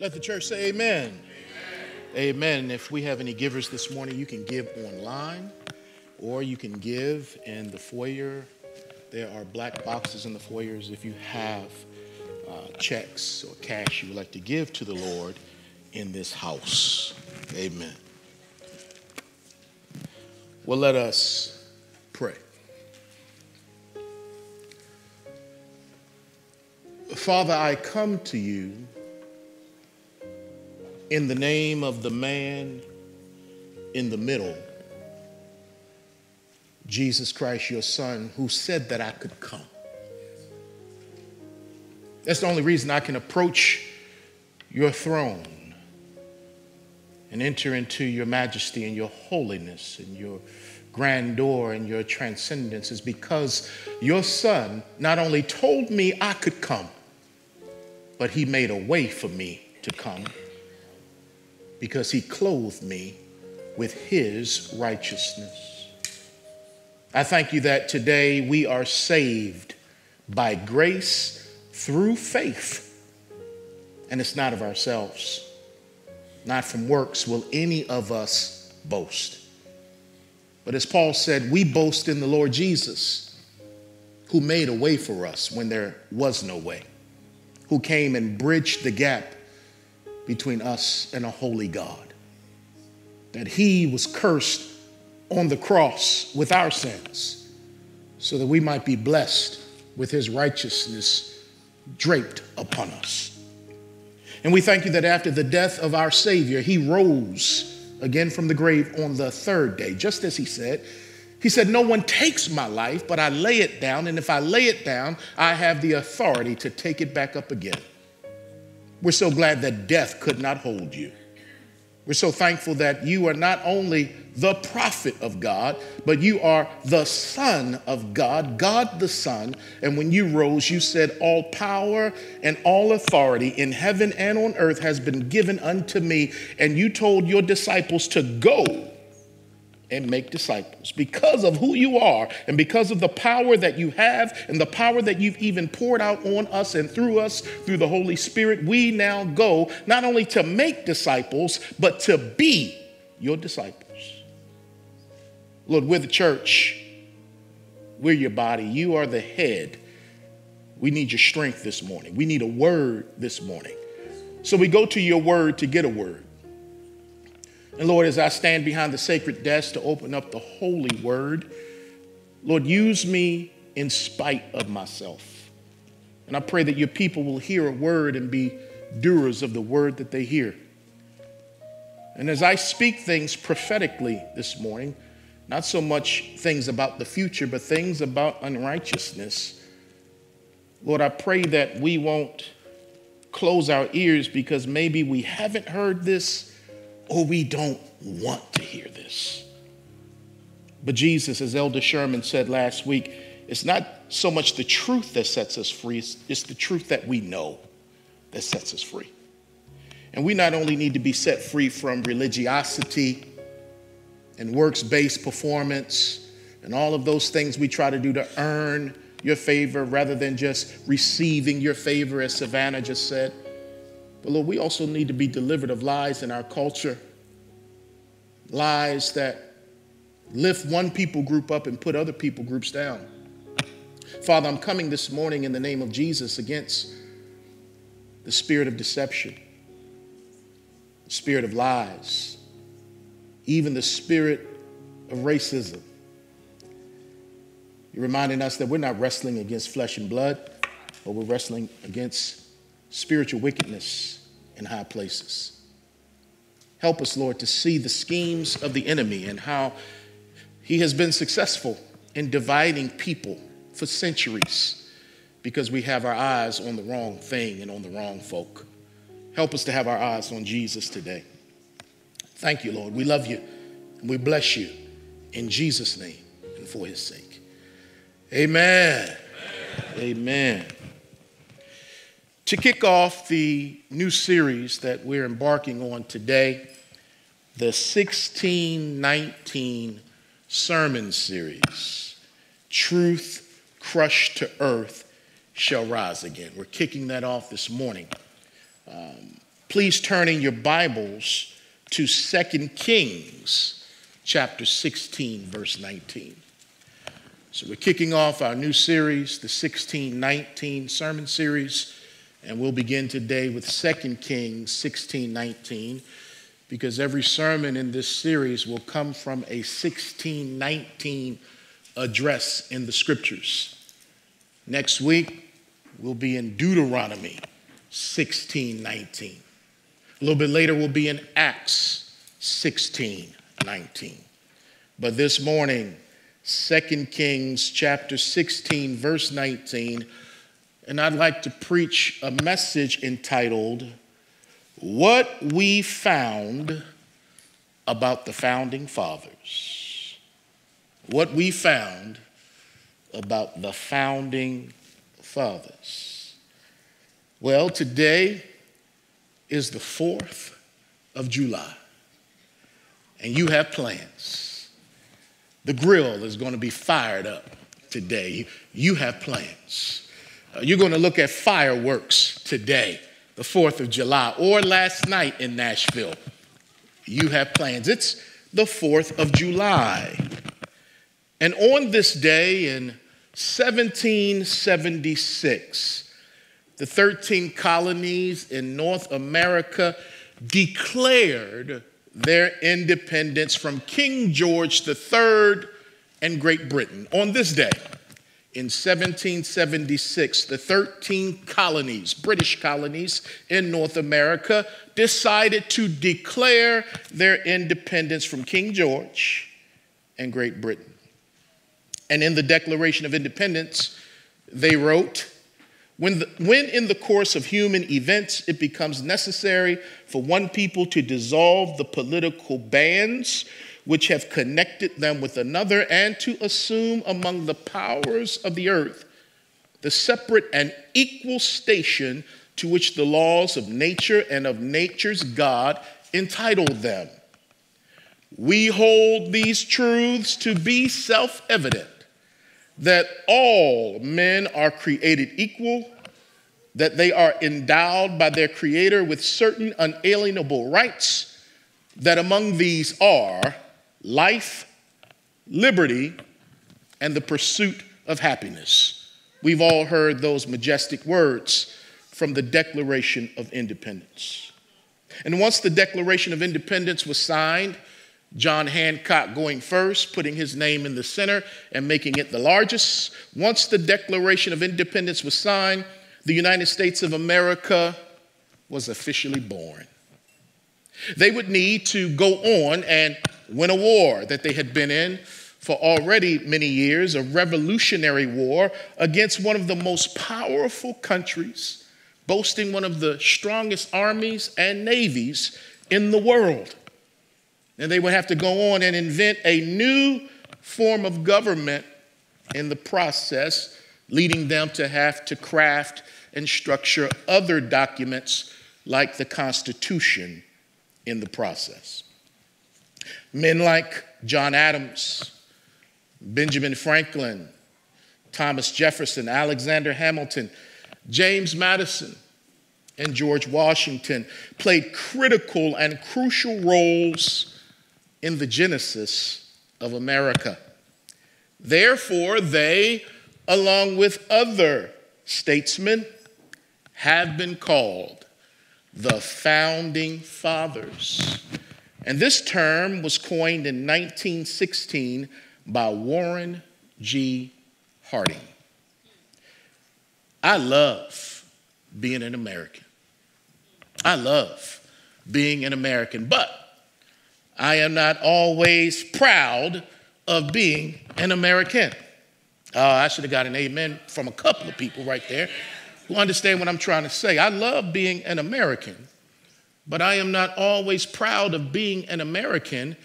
Let the church say amen. Amen. amen. If we have any givers this morning, you can give online or you can give in the foyer. There are black boxes in the foyers if you have uh, checks or cash you would like to give to the Lord in this house. Amen. Well, let us pray. Father, I come to you in the name of the man in the middle, Jesus Christ, your Son, who said that I could come. That's the only reason I can approach your throne and enter into your majesty and your holiness and your grandeur and your transcendence is because your Son not only told me I could come, but he made a way for me to come because he clothed me with his righteousness. I thank you that today we are saved by grace through faith, and it's not of ourselves. Not from works will any of us boast. But as Paul said, we boast in the Lord Jesus, who made a way for us when there was no way, who came and bridged the gap between us and a holy God. That he was cursed on the cross with our sins so that we might be blessed with his righteousness draped upon us. And we thank you that after the death of our Savior, he rose again from the grave on the third day, just as he said. He said, No one takes my life, but I lay it down, and if I lay it down, I have the authority to take it back up again. We're so glad that death could not hold you. We're so thankful that you are not only the prophet of God, but you are the Son of God, God the Son. And when you rose, you said, All power and all authority in heaven and on earth has been given unto me. And you told your disciples to go and make disciples because of who you are and because of the power that you have and the power that you've even poured out on us and through us through the Holy Spirit. We now go not only to make disciples, but to be your disciples. Lord, we're the church, we're your body, you are the head. We need your strength this morning. We need a word this morning. So we go to your word to get a word. And Lord, as I stand behind the sacred desk to open up the holy word, Lord, use me in spite of myself. And I pray that your people will hear a word and be doers of the word that they hear. And as I speak things prophetically this morning, not so much things about the future, but things about unrighteousness, Lord, I pray that we won't close our ears because maybe we haven't heard this or we don't want to hear this. But Jesus, as Elder Sherman said last week, it's not so much the truth that sets us free, it's the truth that we know that sets us free. And we not only need to be set free from religiosity and works based performance and all of those things we try to do to earn your favor rather than just receiving your favor, as Savannah just said. But Lord, we also need to be delivered of lies in our culture, lies that lift one people group up and put other people groups down. Father, I'm coming this morning in the name of Jesus against the spirit of deception, the spirit of lies, even the spirit of racism. You're reminding us that we're not wrestling against flesh and blood, but we're wrestling against spiritual wickedness in high places. Help us, Lord, to see the schemes of the enemy and how he has been successful in dividing people for centuries because we have our eyes on the wrong thing and on the wrong folk. Help us to have our eyes on Jesus today. Thank you, Lord. We love you and we bless you in Jesus' name and for his sake. Amen. Amen. Amen. To kick off the new series that we're embarking on today, the 1619 sermon series, Truth Crushed to Earth Shall Rise Again. We're kicking that off this morning. Um, please turn in your Bibles to 2 Kings chapter 16, verse 19. So we're kicking off our new series, the 1619 sermon series, and we'll begin today with 2 Kings 1619 because every sermon in this series will come from a 1619 address in the scriptures. Next week, we'll be in Deuteronomy 1619. A little bit later, we'll be in Acts 1619. But this morning, 2 Kings chapter 16, verse 19, and I'd like to preach a message entitled, What We Found About the Founding Fathers. What We Found About the Founding Fathers. Well, today is the 4th of July, and you have plans. The grill is going to be fired up today. You have plans. Uh, you're going to look at fireworks today, the 4th of July, or last night in Nashville. You have plans. It's the 4th of July. And on this day in 1776, the 13 colonies in North America declared their independence from King George III and Great Britain. On this day, in 1776, the 13 colonies, British colonies in North America, decided to declare their independence from King George and Great Britain. And in the Declaration of Independence, they wrote, when, the, when in the course of human events it becomes necessary for one people to dissolve the political bands which have connected them with another and to assume among the powers of the earth the separate and equal station to which the laws of nature and of nature's God entitled them. We hold these truths to be self evident that all men are created equal, that they are endowed by their Creator with certain unalienable rights, that among these are life, liberty, and the pursuit of happiness. We've all heard those majestic words from the Declaration of Independence. And once the Declaration of Independence was signed, John Hancock going first, putting his name in the center and making it the largest. Once the Declaration of Independence was signed, the United States of America was officially born. They would need to go on and win a war that they had been in for already many years, a revolutionary war against one of the most powerful countries, boasting one of the strongest armies and navies in the world. And they would have to go on and invent a new form of government in the process, leading them to have to craft and structure other documents like the Constitution in the process. Men like John Adams, Benjamin Franklin, Thomas Jefferson, Alexander Hamilton, James Madison, and George Washington played critical and crucial roles in the genesis of America. Therefore, they, along with other statesmen, have been called the founding fathers. And this term was coined in 1916 by Warren G. Harding. I love being an American. I love being an American, but I am not always proud of being an American. Uh, I should have got an amen from a couple of people right there who understand what I'm trying to say. I love being an American, but I am not always proud of being an American.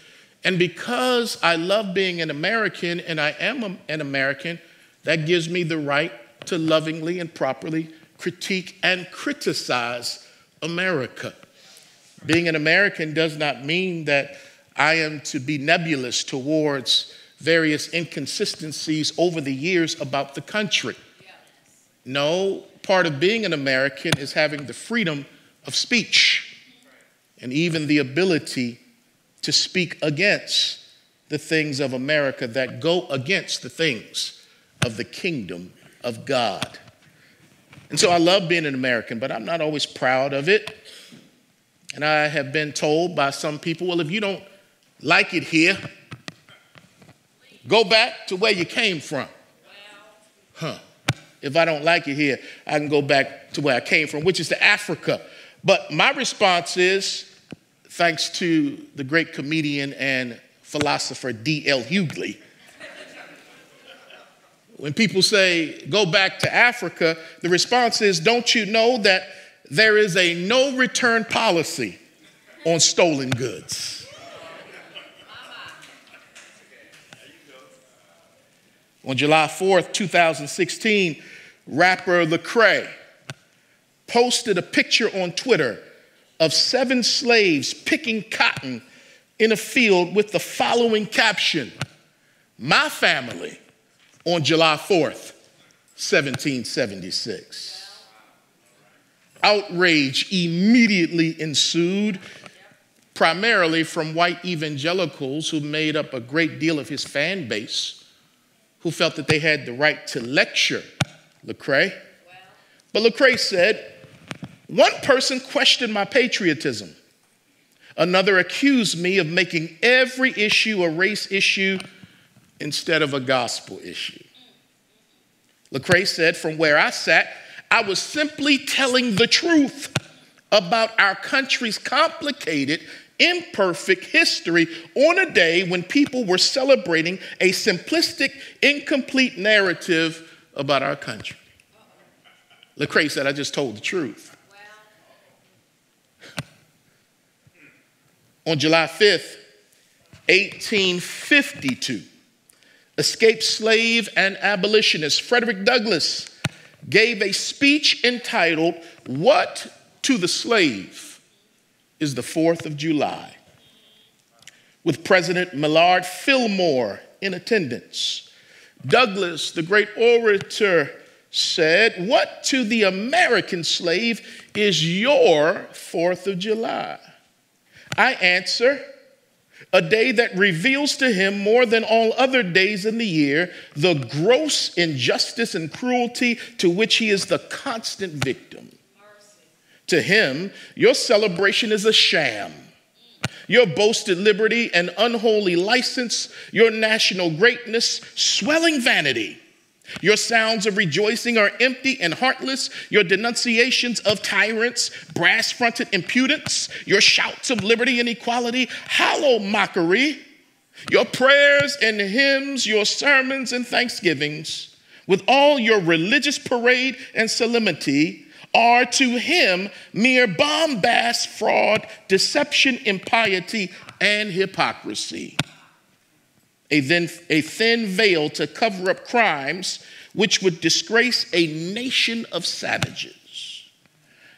And because I love being an American and I am an American, that gives me the right to lovingly and properly critique and criticize America. Being an American does not mean that I am to be nebulous towards various inconsistencies over the years about the country. No, part of being an American is having the freedom of speech. And even the ability to speak against the things of America that go against the things of the kingdom of God. And so I love being an American, but I'm not always proud of it. And I have been told by some people, well, if you don't like it here, go back to where you came from. Huh. If I don't like it here, I can go back to where I came from, which is to Africa. But my response is thanks to the great comedian and philosopher D.L. Hughley when people say, go back to Africa, the response is, don't you know that there is a no return policy on stolen goods? On July 4th, 2016, rapper Lecrae posted a picture on Twitter of seven slaves picking cotton in a field with the following caption My family on July 4th, 1776. Outrage immediately ensued, primarily from white evangelicals who made up a great deal of his fan base, who felt that they had the right to lecture Lecrae. But Lecrae said, one person questioned my patriotism. Another accused me of making every issue a race issue instead of a gospel issue. Lecrae said, from where I sat, I was simply telling the truth about our country's complicated, imperfect history on a day when people were celebrating a simplistic, incomplete narrative about our country. Lecrae said, I just told the truth. On July 5th, 1852, escaped slave and abolitionist Frederick Douglass gave a speech entitled, What to the Slave is the Fourth of July, with President Millard Fillmore in attendance. Douglass, the great orator, said, What to the American slave is your Fourth of July? I answer, a day that reveals to him more than all other days in the year the gross injustice and cruelty to which he is the constant victim. To him, your celebration is a sham. Your boasted liberty and unholy license, your national greatness, swelling vanity your sounds of rejoicing are empty and heartless. Your denunciations of tyrants, brass fronted impudence, your shouts of liberty and equality, hollow mockery. Your prayers and hymns, your sermons and thanksgivings, with all your religious parade and solemnity, are to him mere bombast, fraud, deception, impiety, and hypocrisy a, then, a thin veil to cover up crimes which would disgrace a nation of savages.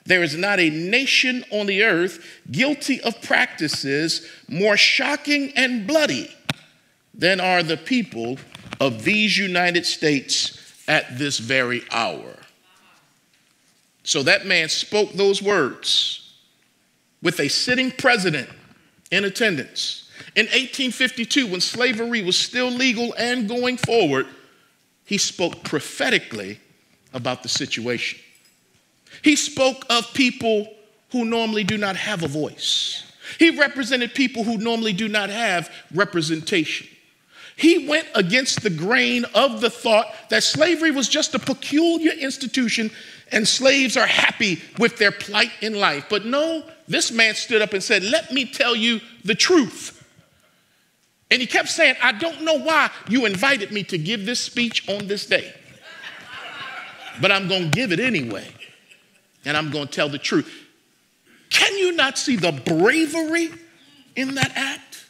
There is not a nation on the earth guilty of practices more shocking and bloody than are the people of these United States at this very hour. So that man spoke those words with a sitting president in attendance in 1852, when slavery was still legal and going forward, he spoke prophetically about the situation. He spoke of people who normally do not have a voice. He represented people who normally do not have representation. He went against the grain of the thought that slavery was just a peculiar institution and slaves are happy with their plight in life. But no, this man stood up and said, Let me tell you the truth. And he kept saying, I don't know why you invited me to give this speech on this day, but I'm going to give it anyway. And I'm going to tell the truth. Can you not see the bravery in that act?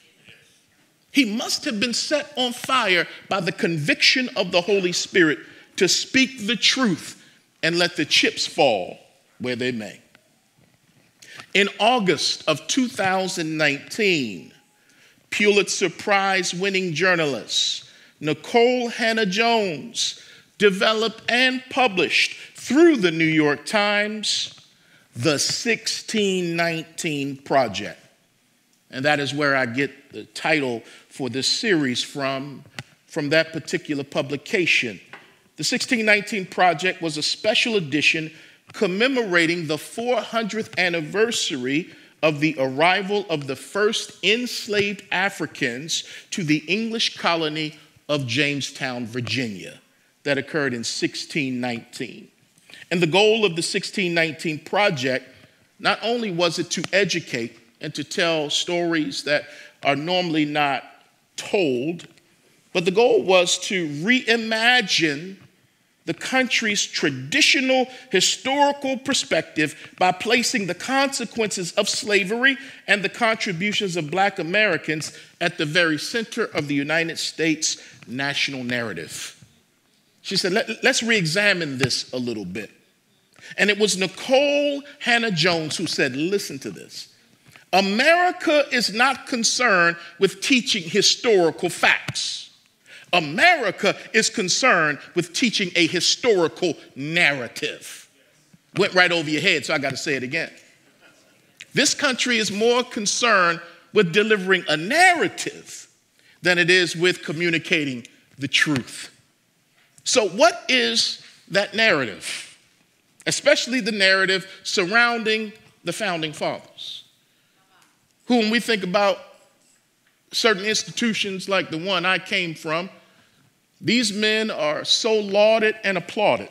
He must have been set on fire by the conviction of the Holy Spirit to speak the truth and let the chips fall where they may. In August of 2019, Pulitzer Prize winning journalist Nikole Hannah-Jones developed and published through the New York Times the 1619 Project. And that is where I get the title for this series from, from that particular publication. The 1619 Project was a special edition commemorating the 400th anniversary of the arrival of the first enslaved Africans to the English colony of Jamestown, Virginia, that occurred in 1619. And the goal of the 1619 project not only was it to educate and to tell stories that are normally not told, but the goal was to reimagine the country's traditional historical perspective by placing the consequences of slavery and the contributions of black Americans at the very center of the United States national narrative. She said, Let, us re examine this a little bit. And it was Nikole Hannah-Jones who said, Listen to this. America is not concerned with teaching historical facts. America is concerned with teaching a historical narrative. Went right over your head, so I got to say it again. This country is more concerned with delivering a narrative than it is with communicating the truth. So, what is that narrative? Especially the narrative surrounding the founding fathers, who, when we think about certain institutions like the one I came from, these men are so lauded and applauded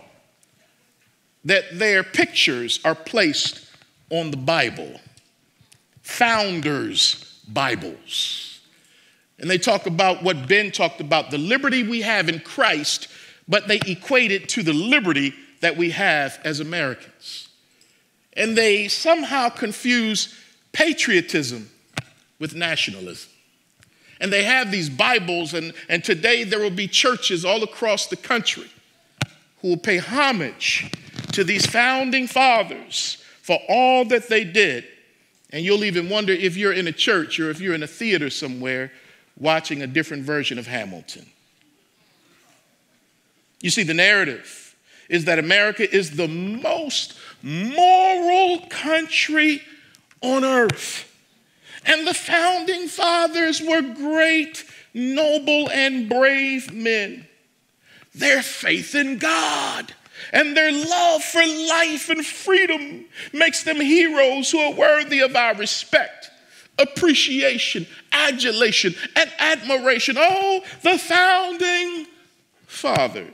that their pictures are placed on the Bible, founders' Bibles. And they talk about what Ben talked about the liberty we have in Christ, but they equate it to the liberty that we have as Americans. And they somehow confuse patriotism with nationalism. And they have these Bibles, and, and today there will be churches all across the country who will pay homage to these founding fathers for all that they did. And you'll even wonder if you're in a church or if you're in a theater somewhere watching a different version of Hamilton. You see, the narrative is that America is the most moral country on earth. And the founding fathers were great, noble, and brave men. Their faith in God and their love for life and freedom makes them heroes who are worthy of our respect, appreciation, adulation, and admiration. Oh, the founding fathers.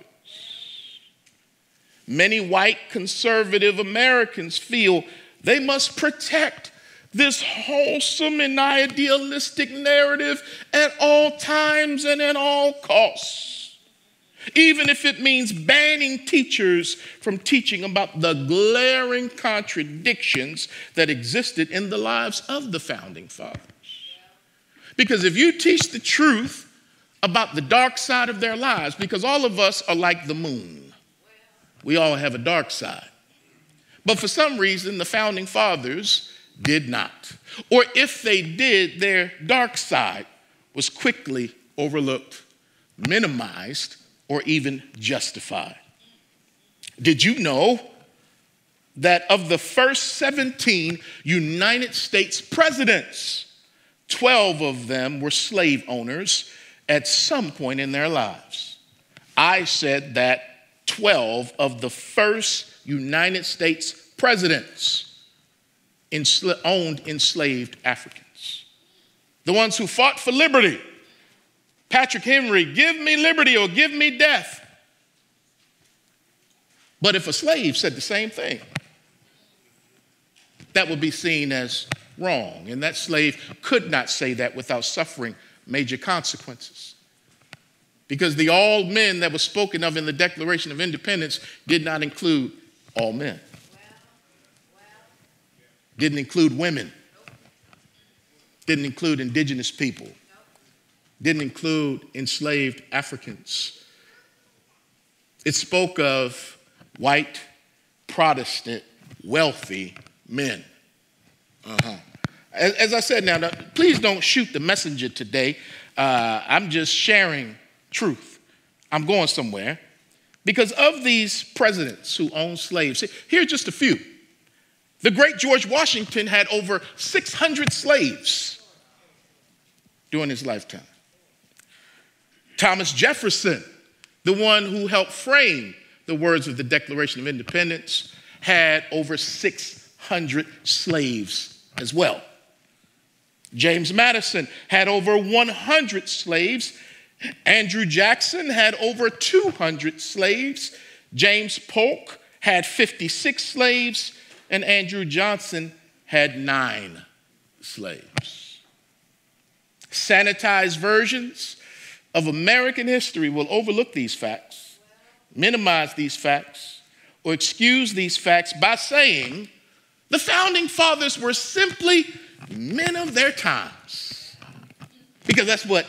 Many white conservative Americans feel they must protect this wholesome and idealistic narrative at all times and at all costs. Even if it means banning teachers from teaching about the glaring contradictions that existed in the lives of the founding fathers. Because if you teach the truth about the dark side of their lives, because all of us are like the moon, we all have a dark side. But for some reason, the founding fathers did not. Or if they did, their dark side was quickly overlooked, minimized, or even justified. Did you know that of the first 17 United States presidents, 12 of them were slave owners at some point in their lives? I said that 12 of the first United States presidents ensla- owned enslaved Africans. The ones who fought for liberty. Patrick Henry, give me liberty or give me death. But if a slave said the same thing, that would be seen as wrong. And that slave could not say that without suffering major consequences. Because the all men that was spoken of in the Declaration of Independence did not include all men. Didn't include women. Didn't include indigenous people. Didn't include enslaved Africans. It spoke of white, Protestant, wealthy men. Uh-huh. As, as I said now, please don't shoot the messenger today. Uh, I'm just sharing truth. I'm going somewhere. Because of these presidents who owned slaves, here are just a few The great George Washington had over 600 slaves during his lifetime. Thomas Jefferson, the one who helped frame the words of the Declaration of Independence, had over 600 slaves as well. James Madison had over 100 slaves. Andrew Jackson had over 200 slaves. James Polk had 56 slaves. And Andrew Johnson had nine slaves. Sanitized versions of American history will overlook these facts, minimize these facts, or excuse these facts by saying the founding fathers were simply men of their times. Because that's what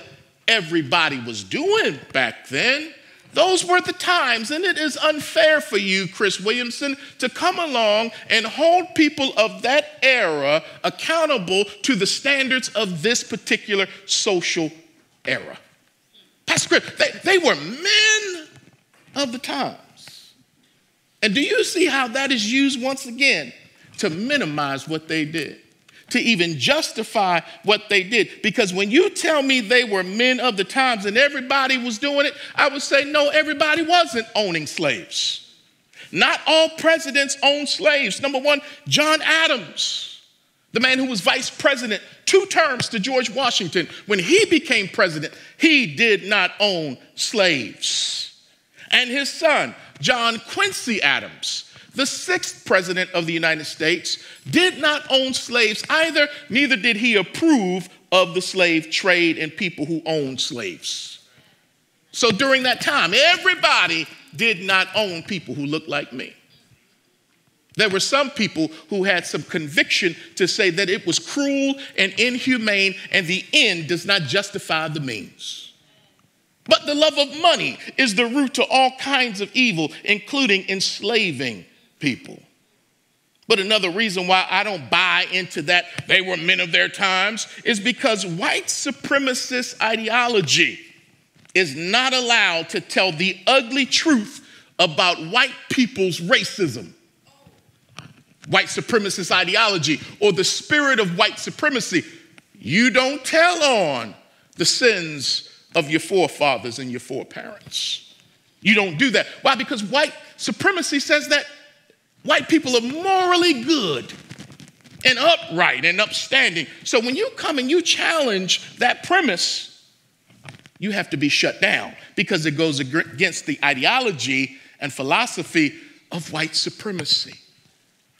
everybody was doing back then. Those were the times, and it is unfair for you, Chris Williamson, to come along and hold people of that era accountable to the standards of this particular social era. Pastor Chris, they, they were men of the times. And do you see how that is used once again to minimize what they did? To even justify what they did. Because when you tell me they were men of the times and everybody was doing it, I would say, no, everybody wasn't owning slaves. Not all presidents owned slaves. Number one, John Adams, the man who was vice president two terms to George Washington, when he became president, he did not own slaves. And his son, John Quincy Adams, the sixth president of the United States, did not own slaves either, neither did he approve of the slave trade and people who owned slaves. So during that time, everybody did not own people who looked like me. There were some people who had some conviction to say that it was cruel and inhumane, and the end does not justify the means. But the love of money is the root to all kinds of evil, including enslaving people. But another reason why I don't buy into that they were men of their times is because white supremacist ideology is not allowed to tell the ugly truth about white people's racism. White supremacist ideology or the spirit of white supremacy, you don't tell on the sins of your forefathers and your foreparents. You don't do that. Why? Because white supremacy says that White people are morally good and upright and upstanding. So when you come and you challenge that premise, you have to be shut down because it goes against the ideology and philosophy of white supremacy.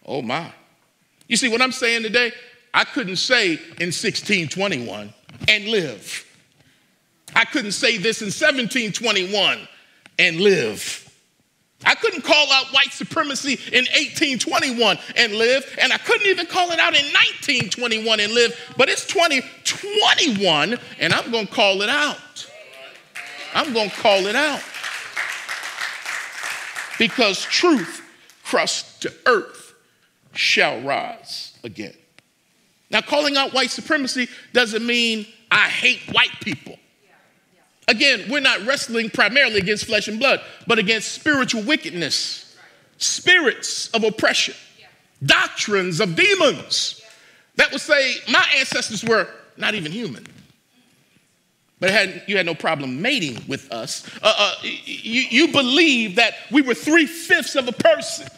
Oh my. You see what I'm saying today? I couldn't say in 1621 and live. I couldn't say this in 1721 and live. I couldn't call out white supremacy in 1821 and live, and I couldn't even call it out in 1921 and live, but it's 2021 and I'm to call it out. I'm to call it out. Because truth crushed to earth shall rise again. Now, calling out white supremacy doesn't mean I hate white people. Again, we're not wrestling primarily against flesh and blood, but against spiritual wickedness, spirits of oppression, doctrines of demons that would say my ancestors were not even human. But had, you had no problem mating with us. Uh, uh, you, you believe that we were three fifths of a person,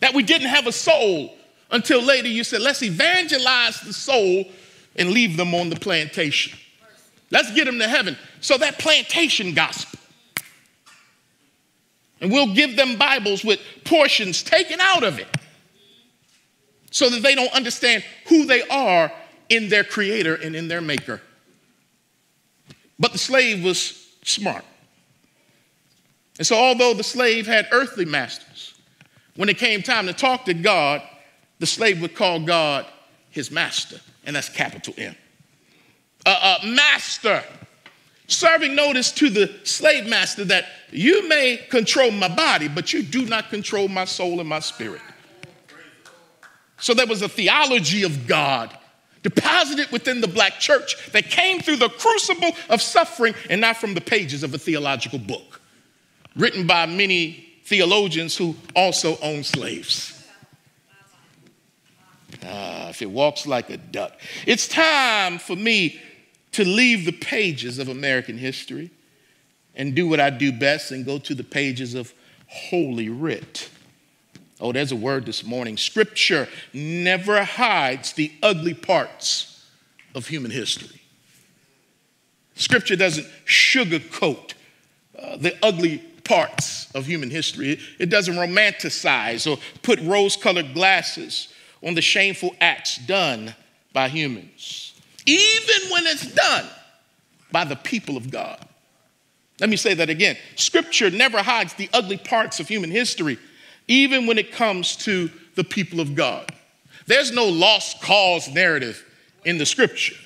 that we didn't have a soul until later you said, let's evangelize the soul and leave them on the plantation. Let's get them to heaven. So that plantation gospel. And we'll give them Bibles with portions taken out of it so that they don't understand who they are in their creator and in their maker. But the slave was smart. And so, although the slave had earthly masters, when it came time to talk to God, the slave would call God his master, and that's capital M uh, uh, master, serving notice to the slave master that you may control my body, but you do not control my soul and my spirit. So there was a theology of God deposited within the black church that came through the crucible of suffering and not from the pages of a theological book written by many theologians who also own slaves. Uh, if it walks like a duck. It's time for me to leave the pages of American history and do what I do best and go to the pages of Holy Writ. Oh, there's a word this morning. Scripture never hides the ugly parts of human history. Scripture doesn't sugarcoat uh, the ugly parts of human history. It doesn't romanticize or put rose colored glasses on the shameful acts done by humans, even when it's done by the people of God. Let me say that again. Scripture never hides the ugly parts of human history, even when it comes to the people of God. There's no lost cause narrative in the scripture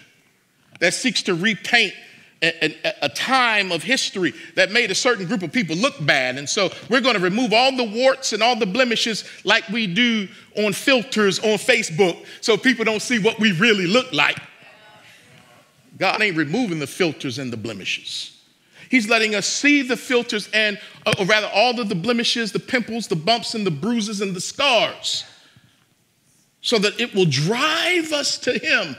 that seeks to repaint a, a, a, time of history that made a certain group of people look bad. And so we're going to remove all the warts and all the blemishes like we do on filters on Facebook so people don't see what we really look like. God ain't removing the filters and the blemishes. He's letting us see the filters and, uh, or rather, all of the blemishes, the pimples, the bumps, and the bruises and the scars so that it will drive us to Him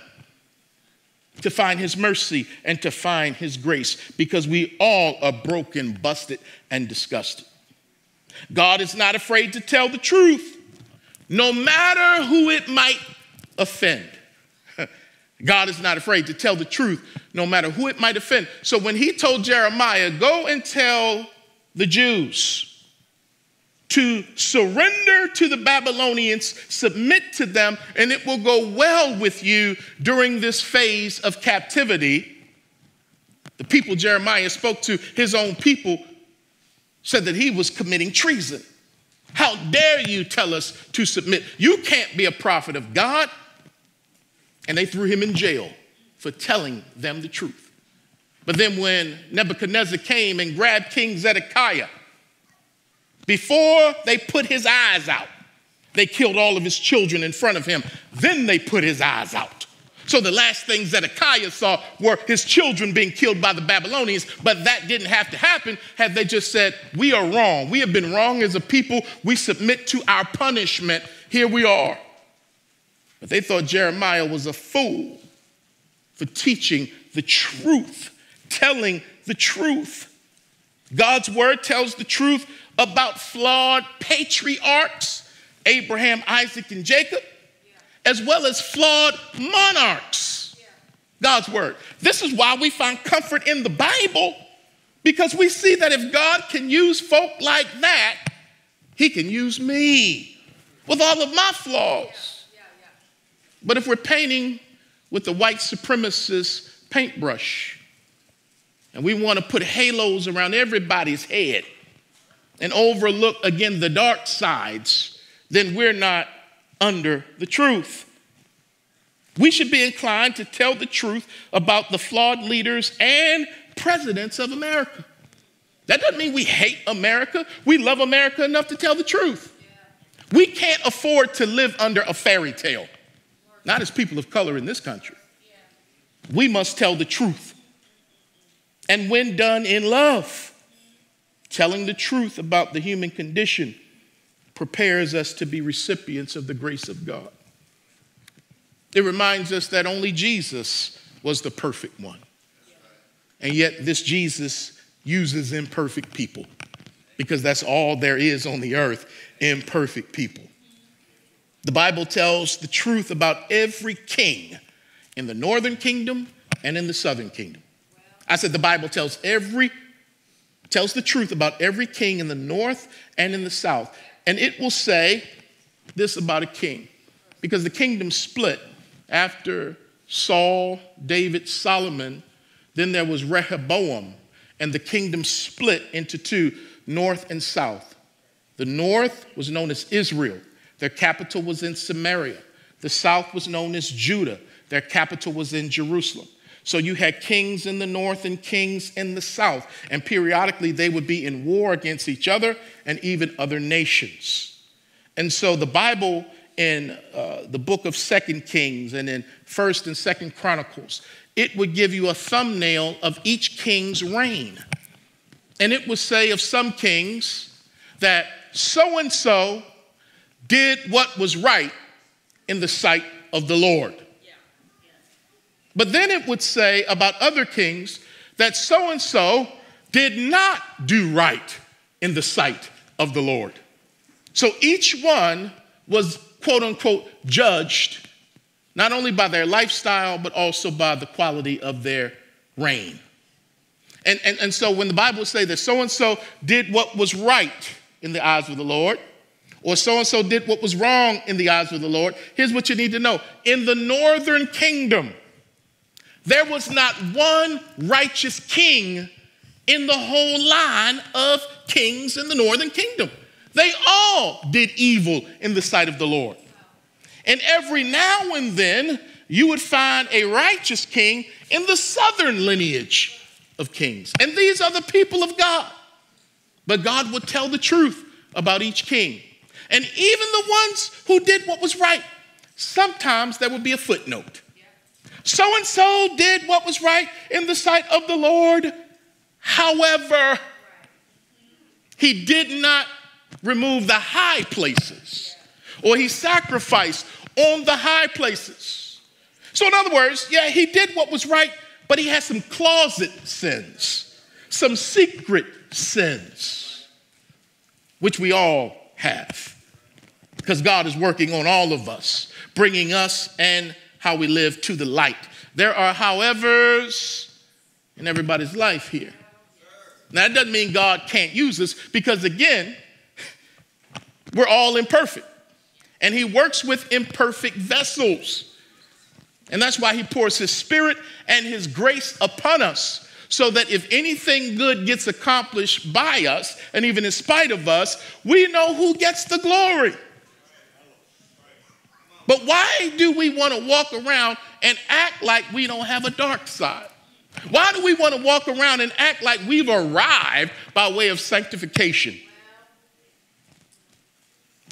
to find his mercy and to find his grace because we all are broken, busted, and disgusted. God is not afraid to tell the truth, no matter who it might offend. God is not afraid to tell the truth, no matter who it might offend. So when he told Jeremiah, Go and tell the Jews, to surrender to the Babylonians, submit to them, and it will go well with you during this phase of captivity. The people Jeremiah spoke to, his own people, said that he was committing treason. How dare you tell us to submit? You can't be a prophet of God. And they threw him in jail for telling them the truth. But then when Nebuchadnezzar came and grabbed King Zedekiah, before they put his eyes out, they killed all of his children in front of him. Then they put his eyes out. So the last things Zedekiah saw were his children being killed by the Babylonians, but that didn't have to happen had they just said, We are wrong. We have been wrong as a people. We submit to our punishment. Here we are. But they thought Jeremiah was a fool for teaching the truth, telling the truth. God's word tells the truth about flawed patriarchs, Abraham, Isaac, and Jacob, as well as flawed monarchs. God's word. This is why we find comfort in the Bible, because we see that if God can use folk like that, he can use me with all of my flaws. But if we're painting with the white supremacist paintbrush, and we want to put halos around everybody's head, and overlook again the dark sides, then we're not under the truth. We should be inclined to tell the truth about the flawed leaders and presidents of America. That doesn't mean we hate America. We love America enough to tell the truth. We can't afford to live under a fairy tale, not as people of color in this country. We must tell the truth. And when done in love, Telling the truth about the human condition prepares us to be recipients of the grace of God. It reminds us that only Jesus was the perfect one. And yet, this Jesus uses imperfect people because that's all there is on the earth imperfect people. The Bible tells the truth about every king in the northern kingdom and in the southern kingdom. I said the Bible tells every tells the truth about every king in the north and in the south. And it will say this about a king because the kingdom split after Saul, David, Solomon. Then there was Rehoboam, and the kingdom split into two north and south. The north was known as Israel, their capital was in Samaria. The south was known as Judah, their capital was in Jerusalem. So you had kings in the north and kings in the south. And periodically they would be in war against each other and even other nations. And so the Bible in uh, the book of Second Kings and in First and Second Chronicles, it would give you a thumbnail of each king's reign. And it would say of some kings that so and so did what was right in the sight of the Lord. But then it would say about other kings that so and so did not do right in the sight of the Lord. So each one was quote unquote judged not only by their lifestyle, but also by the quality of their reign. And, and, and so when the Bible says that so and so did what was right in the eyes of the Lord, or so and so did what was wrong in the eyes of the Lord, here's what you need to know. In the northern kingdom, there was not one righteous king in the whole line of kings in the northern kingdom. They all did evil in the sight of the Lord. And every now and then, you would find a righteous king in the southern lineage of kings. And these are the people of God. But God would tell the truth about each king. And even the ones who did what was right, sometimes there would be a footnote. So and so did what was right in the sight of the Lord. However, he did not remove the high places, or he sacrificed on the high places. So, in other words, yeah, he did what was right, but he had some closet sins, some secret sins, which we all have. Because God is working on all of us, bringing us and how we live to the light. There are howevers in everybody's life here. Now, that doesn't mean God can't use us, because again, we're all imperfect. And He works with imperfect vessels. And that's why he pours his spirit and his grace upon us, so that if anything good gets accomplished by us, and even in spite of us, we know who gets the glory. But why do we want to walk around and act like we don't have a dark side? Why do we want to walk around and act like we've arrived by way of sanctification?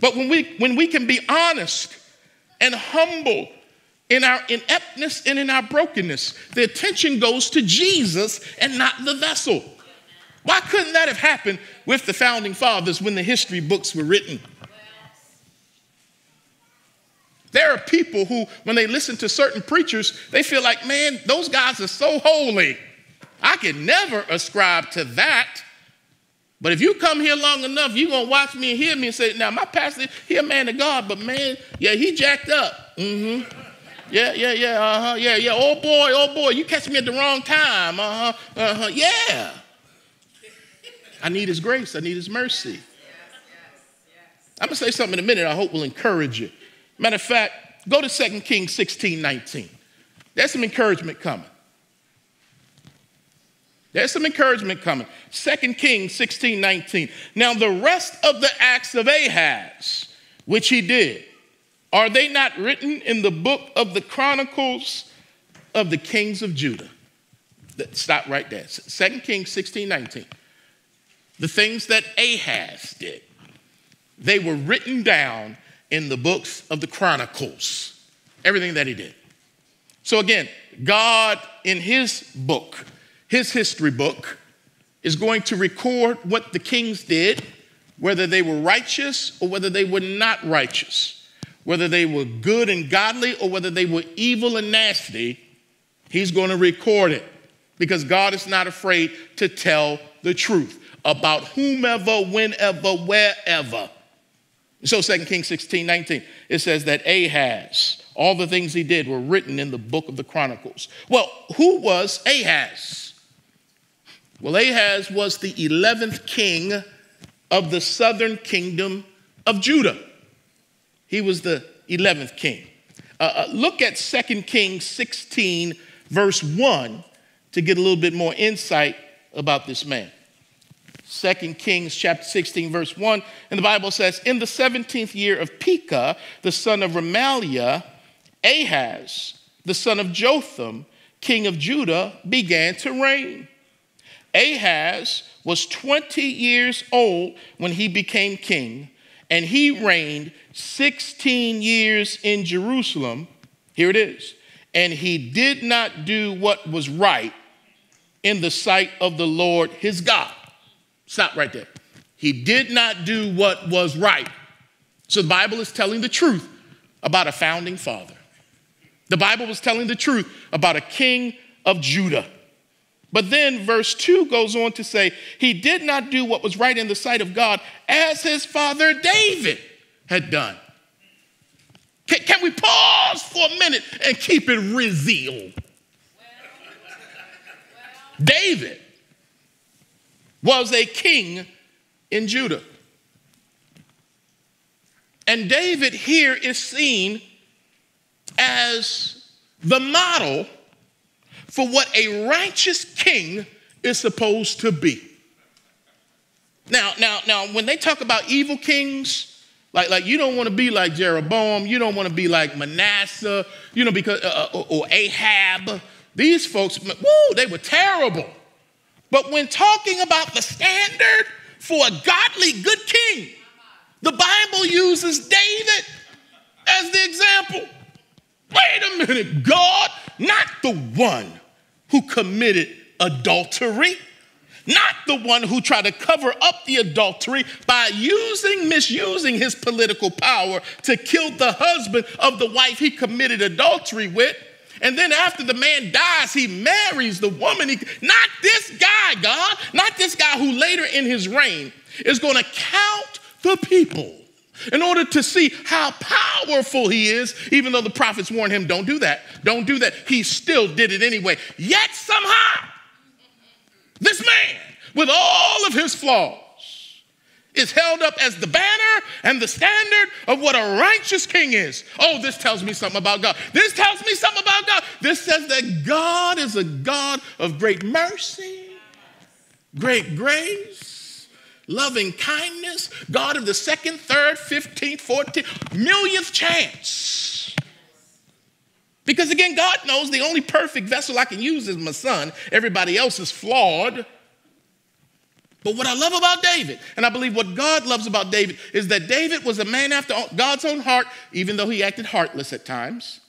But when we, when we can be honest and humble in our ineptness and in our brokenness. The attention goes to Jesus and not the vessel. Why couldn't that have happened with the founding fathers when the history books were written? There are people who, when they listen to certain preachers, they feel like, man, those guys are so holy. I can never ascribe to that. But if you come here long enough, you're going to watch me and hear me and say, now, my pastor, he a man of God, but man, yeah, he jacked up. Mm-hmm. Yeah, yeah, yeah, uh-huh, yeah, yeah. Oh boy, oh boy, you catch me at the wrong time. Uh-huh, uh-huh, yeah. I need his grace, I need his mercy. I'm gonna say something in a minute I hope will encourage you. Matter of fact, go to 2 Kings 16, 19. There's some encouragement coming. There's some encouragement coming. 2 Kings 16, 19. Now, the rest of the acts of Ahaz, which he did, are they not written in the book of the Chronicles of the kings of Judah? Stop right there. 2 Kings 16 19. The things that Ahaz did, they were written down in the books of the Chronicles. Everything that he did. So again, God in his book, his history book, is going to record what the kings did, whether they were righteous or whether they were not righteous whether they were good and godly or whether they were evil and nasty, he's going to record it because God is not afraid to tell the truth about whomever, whenever, wherever. So 2 Kings 16, 19, it says that Ahaz, all the things he did were written in the book of the Chronicles. Well, who was Ahaz? Well, Ahaz was the 11th king of the southern kingdom of Judah. He was the 11th king. Uh, uh, look at 2 Kings 16, verse 1, to get a little bit more insight about this man. 2 Kings chapter 16, verse 1, and the Bible says, In the 17th year of Pekah, the son of Remaliah, Ahaz, the son of Jotham, king of Judah, began to reign. Ahaz was 20 years old when he became king, and he reigned 16 years in Jerusalem. Here it is. And he did not do what was right in the sight of the Lord his God. Stop right there. He did not do what was right. So the Bible is telling the truth about a founding father. The Bible was telling the truth about a king of Judah. But then verse 2 goes on to say, He did not do what was right in the sight of God as his father David had done. Can, can we pause for a minute and keep it real? David was a king in Judah. And David here is seen as the model for what a righteous king is supposed to be. Now, now, now, when they talk about evil kings, like, like you don't want to be like Jeroboam, you don't want to be like Manasseh, you know, because uh, uh or Ahab. These folks, woo, they were terrible. But when talking about the standard for a godly good king, the Bible uses David as the example. Wait a minute, God, not the one who committed adultery, not the one who tried to cover up the adultery by using, misusing his political power to kill the husband of the wife he committed adultery with. And then after the man dies, he marries the woman. He, not this guy, God, not this guy who later in his reign is going to count the people in order to see how powerful he is, even though the prophets warned him, don't do that, don't do that. He still did it anyway. Yet somehow, this man, with all of his flaws, is held up as the banner and the standard of what a righteous king is. Oh, this tells me something about God. This tells me something about God. This says that God is a God of great mercy, great grace loving kindness, God of the second, third, 15th, 14th, millionth chance. Because again, God knows the only perfect vessel I can use is my son. Everybody else is flawed. But what I love about David, and I believe what God loves about David, is that David was a man after God's own heart, even though he acted heartless at times.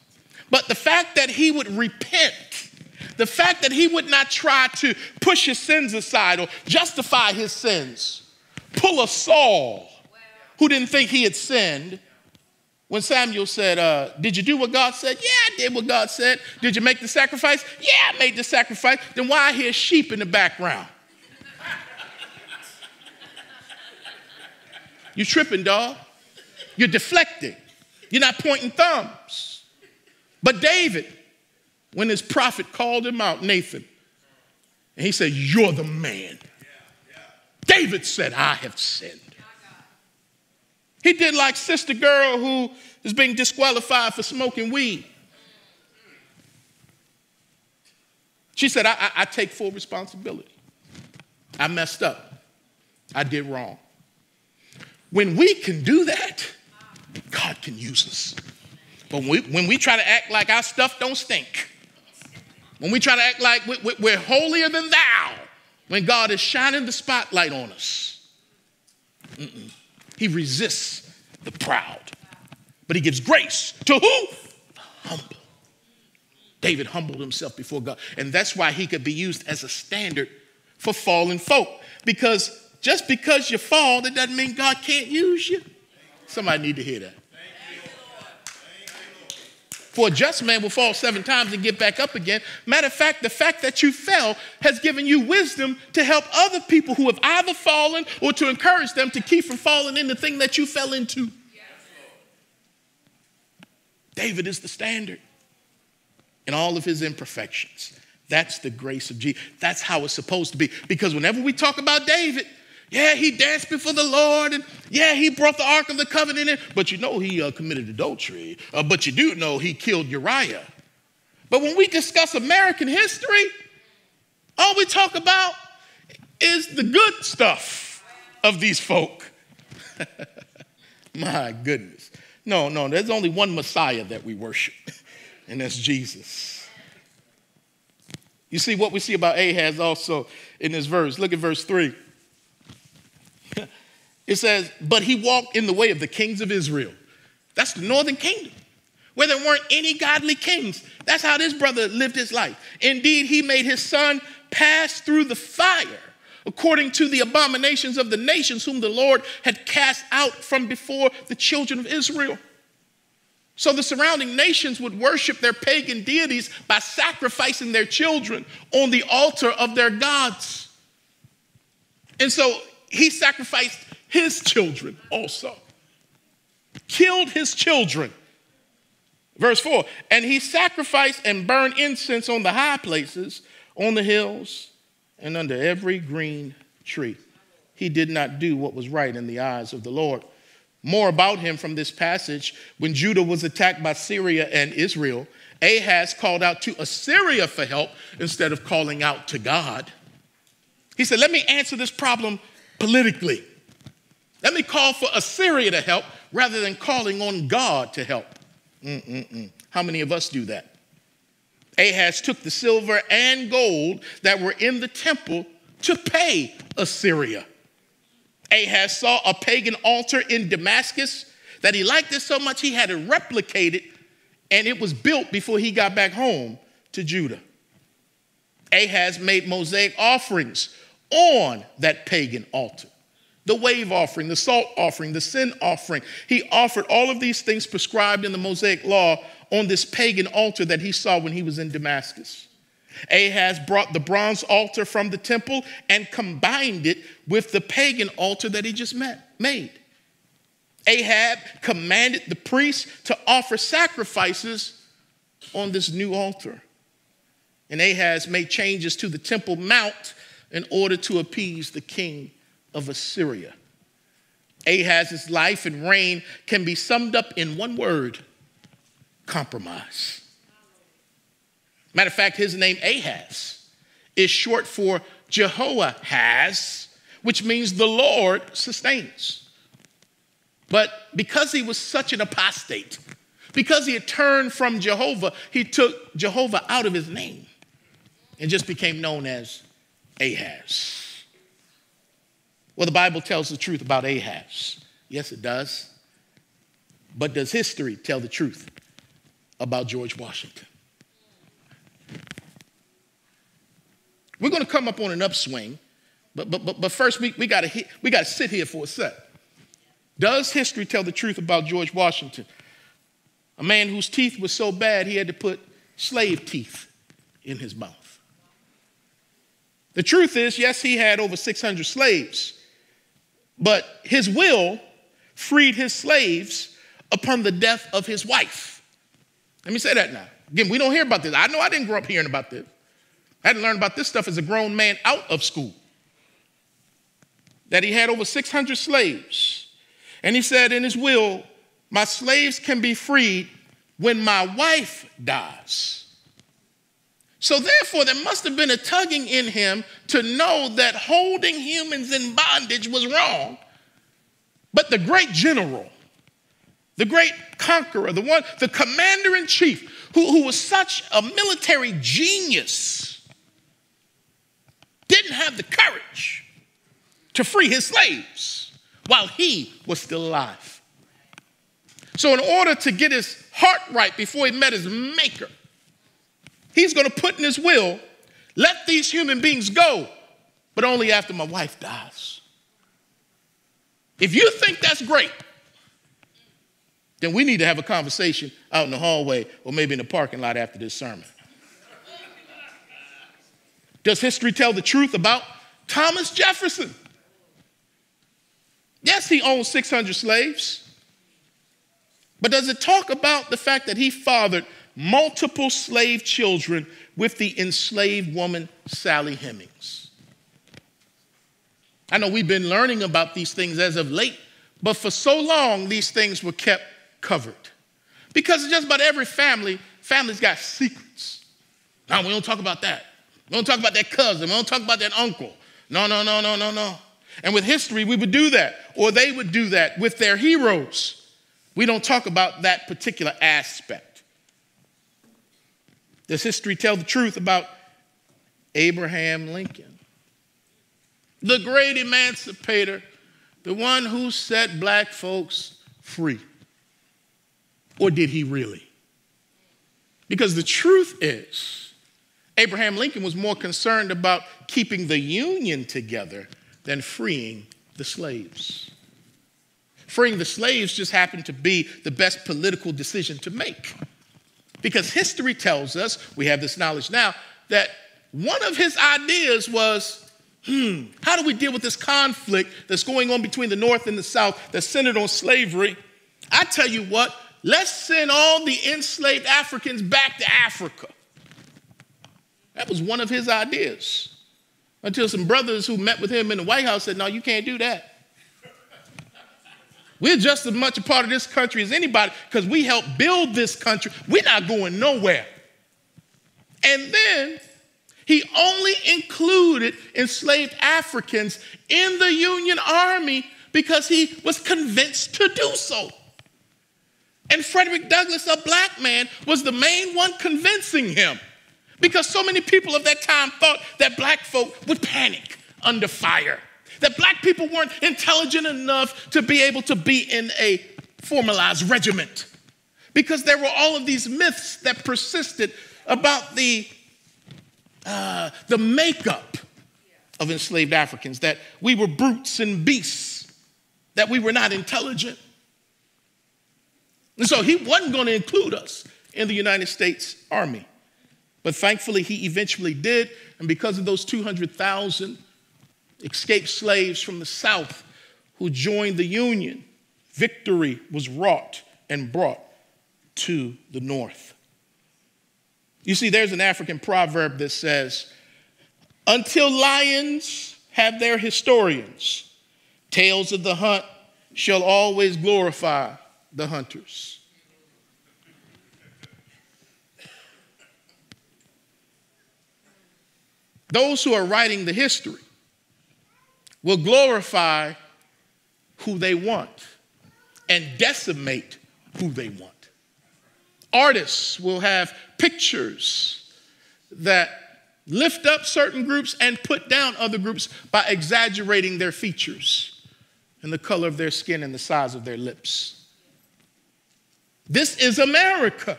But the fact that he would repent, the fact that he would not try to push his sins aside or justify his sins, pull a Saul who didn't think he had sinned. When Samuel said, uh, Did you do what God said? Yeah, I did what God said. Did you make the sacrifice? Yeah, I made the sacrifice. Then why I hear sheep in the background? You're tripping, dog. You're deflecting. You're not pointing thumbs. But David, when his prophet called him out, Nathan, and he said, You're the man. David said, I have sinned. He did like Sister Girl who is being disqualified for smoking weed. She said, I, I, I take full responsibility. I messed up. I did wrong. When we can do that, God can use us. But when we, when we try to act like our stuff don't stink, when we try to act like we're holier than thou, when God is shining the spotlight on us. Mm-mm. He resists the proud, but he gives grace to who? The humble. David humbled himself before God, and that's why he could be used as a standard for fallen folk. Because just because you fall, that doesn't mean God can't use you. Somebody need to hear that. For a just man will fall seven times and get back up again. Matter of fact, the fact that you fell has given you wisdom to help other people who have either fallen or to encourage them to keep from falling in the thing that you fell into. David is the standard in all of his imperfections. That's the grace of Jesus. That's how it's supposed to be. Because whenever we talk about David, yeah, he danced before the Lord, and yeah, he brought the Ark of the Covenant in, but you know he uh, committed adultery. Uh, but you do know he killed Uriah. But when we discuss American history, all we talk about is the good stuff of these folk. My goodness. No, no, there's only one Messiah that we worship, and that's Jesus. You see what we see about Ahaz also in this verse. Look at verse 3. It says, but he walked in the way of the kings of Israel. That's the northern kingdom, where there weren't any godly kings. That's how this brother lived his life. Indeed, he made his son pass through the fire according to the abominations of the nations whom the Lord had cast out from before the children of Israel. So the surrounding nations would worship their pagan deities by sacrificing their children on the altar of their gods. And so he sacrificed his children also, killed his children. Verse 4 And he sacrificed and burned incense on the high places, on the hills, and under every green tree. He did not do what was right in the eyes of the Lord. More about him from this passage. When Judah was attacked by Syria and Israel, Ahaz called out to Assyria for help instead of calling out to God. He said, Let me answer this problem politically. Let me call for Assyria to help rather than calling on God to help. Mm-mm-mm. How many of us do that? Ahaz took the silver and gold that were in the temple to pay Assyria. Ahaz saw a pagan altar in Damascus that he liked it so much he had it replicated, and it was built before he got back home to Judah. Ahaz made Mosaic offerings on that pagan altar the wave offering, the salt offering, the sin offering. He offered all of these things prescribed in the Mosaic law on this pagan altar that he saw when he was in Damascus. Ahaz brought the bronze altar from the temple and combined it with the pagan altar that he just met, made. Ahab commanded the priests to offer sacrifices on this new altar. And Ahaz made changes to the Temple Mount in order to appease the king of Assyria. Ahaz's life and reign can be summed up in one word compromise. Matter of fact, his name Ahaz is short for Jehoahaz, which means the Lord sustains. But because he was such an apostate, because he had turned from Jehovah, he took Jehovah out of his name and just became known as Ahaz. Well, the Bible tells the truth about Ahaz. Yes, it does. But does history tell the truth about George Washington? We're going to come up on an upswing, but, but, but, but first we, we got to we gotta sit here for a sec. Does history tell the truth about George Washington? A man whose teeth were so bad he had to put slave teeth in his mouth. The truth is, yes, he had over 600 slaves, but his will freed his slaves upon the death of his wife. Let me say that now. Again, we don't hear about this. I know I didn't grow up hearing about this. I had to learn about this stuff as a grown man out of school. That he had over 600 slaves. And he said in his will, My slaves can be freed when my wife dies. So, therefore, there must have been a tugging in him to know that holding humans in bondage was wrong. But the great general, the great conqueror, the one, the commander in chief, who, who was such a military genius, didn't have the courage to free his slaves while he was still alive. So, in order to get his heart right before he met his maker, He's going to put in his will, let these human beings go, but only after my wife dies. If you think that's great, then we need to have a conversation out in the hallway or maybe in the parking lot after this sermon. Does history tell the truth about Thomas Jefferson? Yes, he owned 600 slaves. But does it talk about the fact that he fathered multiple slave children with the enslaved woman, Sally Hemings. I know we've been learning about these things as of late, but for so long, these things were kept covered. Because just about every family, family's got secrets. Now, we don't talk about that. We don't talk about that cousin. We don't talk about that uncle. No, no, no, no, no, no. And with history, we would do that, or they would do that with their heroes. We don't talk about that particular aspect. Does history tell the truth about Abraham Lincoln? The great emancipator, the one who set black folks free. Or did he really? Because the truth is, Abraham Lincoln was more concerned about keeping the Union together than freeing the slaves. Freeing the slaves just happened to be the best political decision to make. Because history tells us, we have this knowledge now, that one of his ideas was hmm, how do we deal with this conflict that's going on between the North and the South that's centered on slavery? I tell you what, let's send all the enslaved Africans back to Africa. That was one of his ideas. Until some brothers who met with him in the White House said, No, you can't do that. We're just as much a part of this country as anybody because we helped build this country. We're not going nowhere. And then he only included enslaved Africans in the Union Army because he was convinced to do so. And Frederick Douglass, a black man, was the main one convincing him because so many people of that time thought that black folk would panic under fire, that black people weren't intelligent enough to be able to be in a formalized regiment because there were all of these myths that persisted about the uh, the makeup of enslaved Africans, that we were brutes and beasts, that we were not intelligent. And so he wasn't going to include us in the United States Army. But thankfully, he eventually did. And because of those 200,000 escaped slaves from the South who joined the Union, victory was wrought and brought to the North. You see, there's an African proverb that says, Until lions have their historians, tales of the hunt shall always glorify the hunters. Those who are writing the history will glorify who they want and decimate who they want. Artists will have pictures that lift up certain groups and put down other groups by exaggerating their features and the color of their skin and the size of their lips. This is America.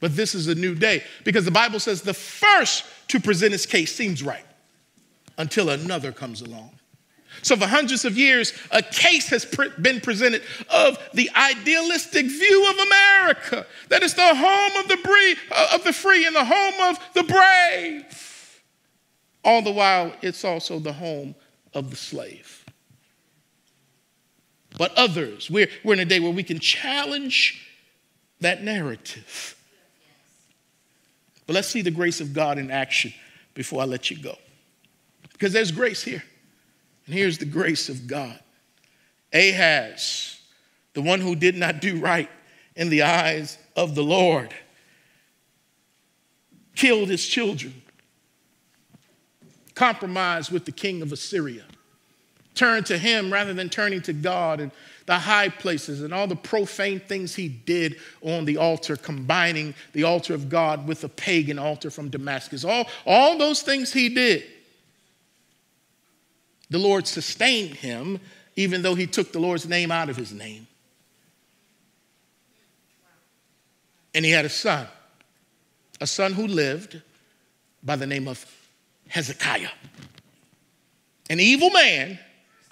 But this is a new day because the Bible says the first to present his case seems right until another comes along. So, for hundreds of years, a case has been presented of the idealistic view of America that it's the home of the, free, uh, of the free and the home of the brave. All the while, it's also the home of the slave. But others, we're, we're in a day where we can challenge that narrative. But let's see the grace of God in action before I let you go. Because there's grace here. And here's the grace of God Ahaz, the one who did not do right in the eyes of the Lord, killed his children, compromised with the king of Assyria, turned to him rather than turning to God and the high places and all the profane things he did on the altar, combining the altar of God with a pagan altar from Damascus. All, all those things he did the Lord sustained him, even though he took the Lord's name out of his name. And he had a son, a son who lived by the name of Hezekiah. An evil man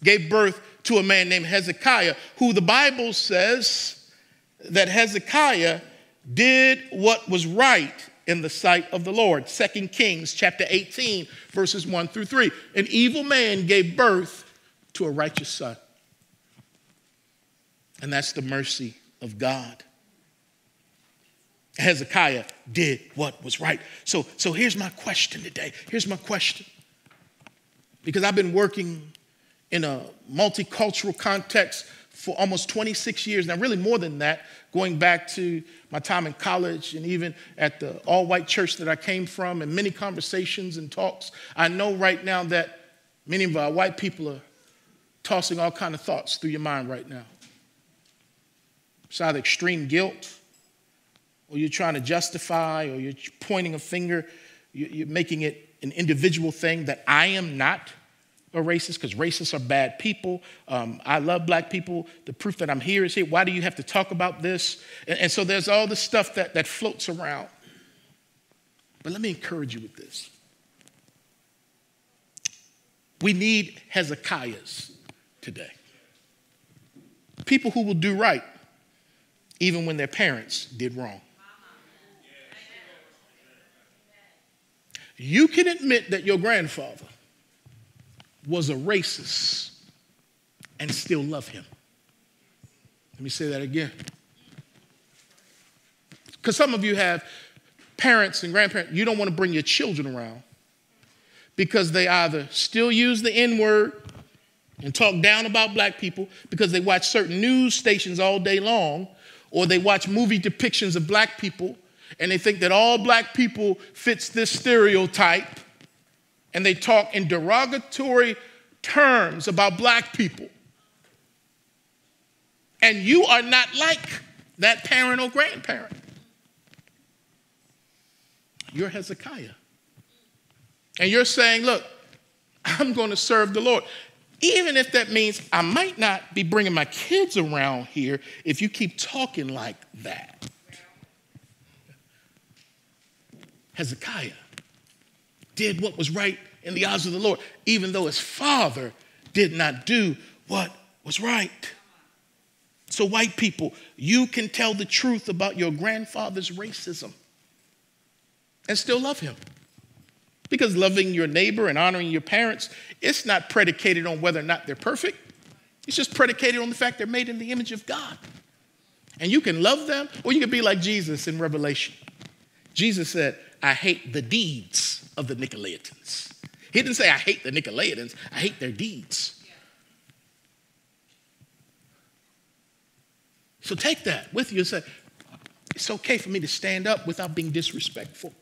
gave birth to a man named Hezekiah, who the Bible says that Hezekiah did what was right in the sight of the Lord. Second Kings chapter 18, verses 1 through 3. An evil man gave birth to a righteous son. And that's the mercy of God. Hezekiah did what was right. So, so here's my question today. Here's my question. Because I've been working in a multicultural context for almost 26 years now, really more than that, going back to my time in college and even at the all white church that I came from, and many conversations and talks. I know right now that many of our white people are tossing all kind of thoughts through your mind right now. It's either extreme guilt, or you're trying to justify, or you're pointing a finger, you're making it an individual thing that I am not are racist because racists are bad people. Um, I love black people. The proof that I'm here is here. Why do you have to talk about this? And, and so there's all this stuff that, that floats around. But let me encourage you with this. We need Hezekiahs today. People who will do right even when their parents did wrong. You can admit that your grandfather was a racist and still love him. Let me say that again. Because some of you have parents and grandparents, you don't want to bring your children around because they either still use the N word and talk down about black people because they watch certain news stations all day long, or they watch movie depictions of black people and they think that all black people fits this stereotype and they talk in derogatory terms about black people. And you are not like that parent or grandparent. You're Hezekiah. And you're saying, look, I'm going to serve the Lord. Even if that means I might not be bringing my kids around here if you keep talking like that. Hezekiah did what was right in the eyes of the Lord, even though his father did not do what was right. So, white people, you can tell the truth about your grandfather's racism and still love him. Because loving your neighbor and honoring your parents, it's not predicated on whether or not they're perfect. It's just predicated on the fact they're made in the image of God. And you can love them, or you can be like Jesus in Revelation. Jesus said, I hate the deeds of the Nicolaitans. He didn't say, I hate the Nicolaitans, I hate their deeds. So take that with you and say, it's okay for me to stand up without being disrespectful.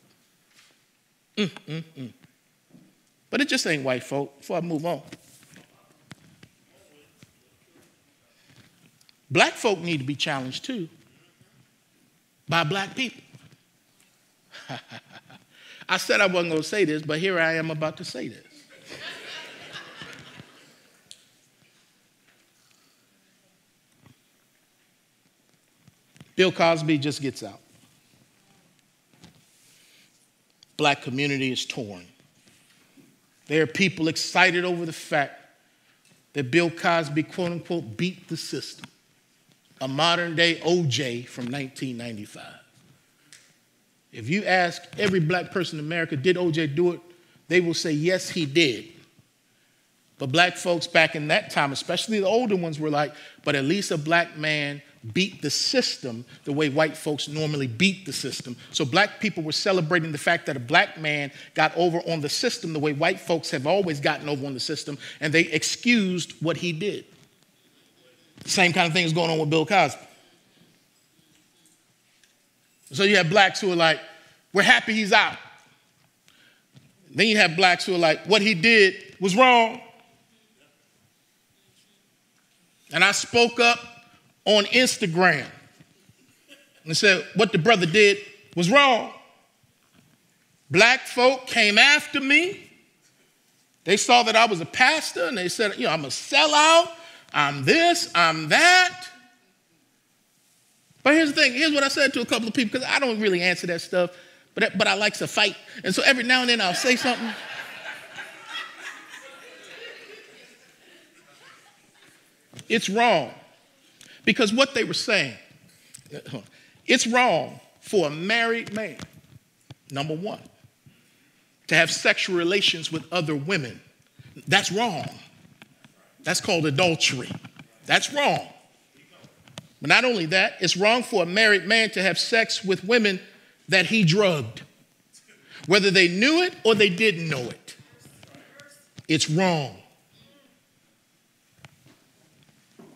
Mm, mm, mm. But it just ain't white folk before I move on. Black folk need to be challenged too by black people. I said I wasn't going to say this, but here I am about to say this. Bill Cosby just gets out. black community is torn. There are people excited over the fact that Bill Cosby, quote unquote, beat the system. A modern day OJ from 1995. If you ask every black person in America, did OJ do it? They will say, yes, he did. But black folks back in that time, especially the older ones, were like, but at least a black man beat the system the way white folks normally beat the system. So black people were celebrating the fact that a black man got over on the system the way white folks have always gotten over on the system, and they excused what he did. Same kind of thing is going on with Bill Cosby. So you have blacks who are like, we're happy he's out. Then you have blacks who are like, what he did was wrong. And I spoke up on Instagram and said what the brother did was wrong. Black folk came after me. They saw that I was a pastor and they said, you know, I'm a sellout, I'm this, I'm that. But here's the thing here's what I said to a couple of people because I don't really answer that stuff, but, but I like to fight. And so every now and then I'll say something. it's wrong. Because what they were saying, it's wrong for a married man, number one, to have sexual relations with other women. That's wrong. That's called adultery. That's wrong. But not only that, it's wrong for a married man to have sex with women that he drugged, whether they knew it or they didn't know it. It's wrong.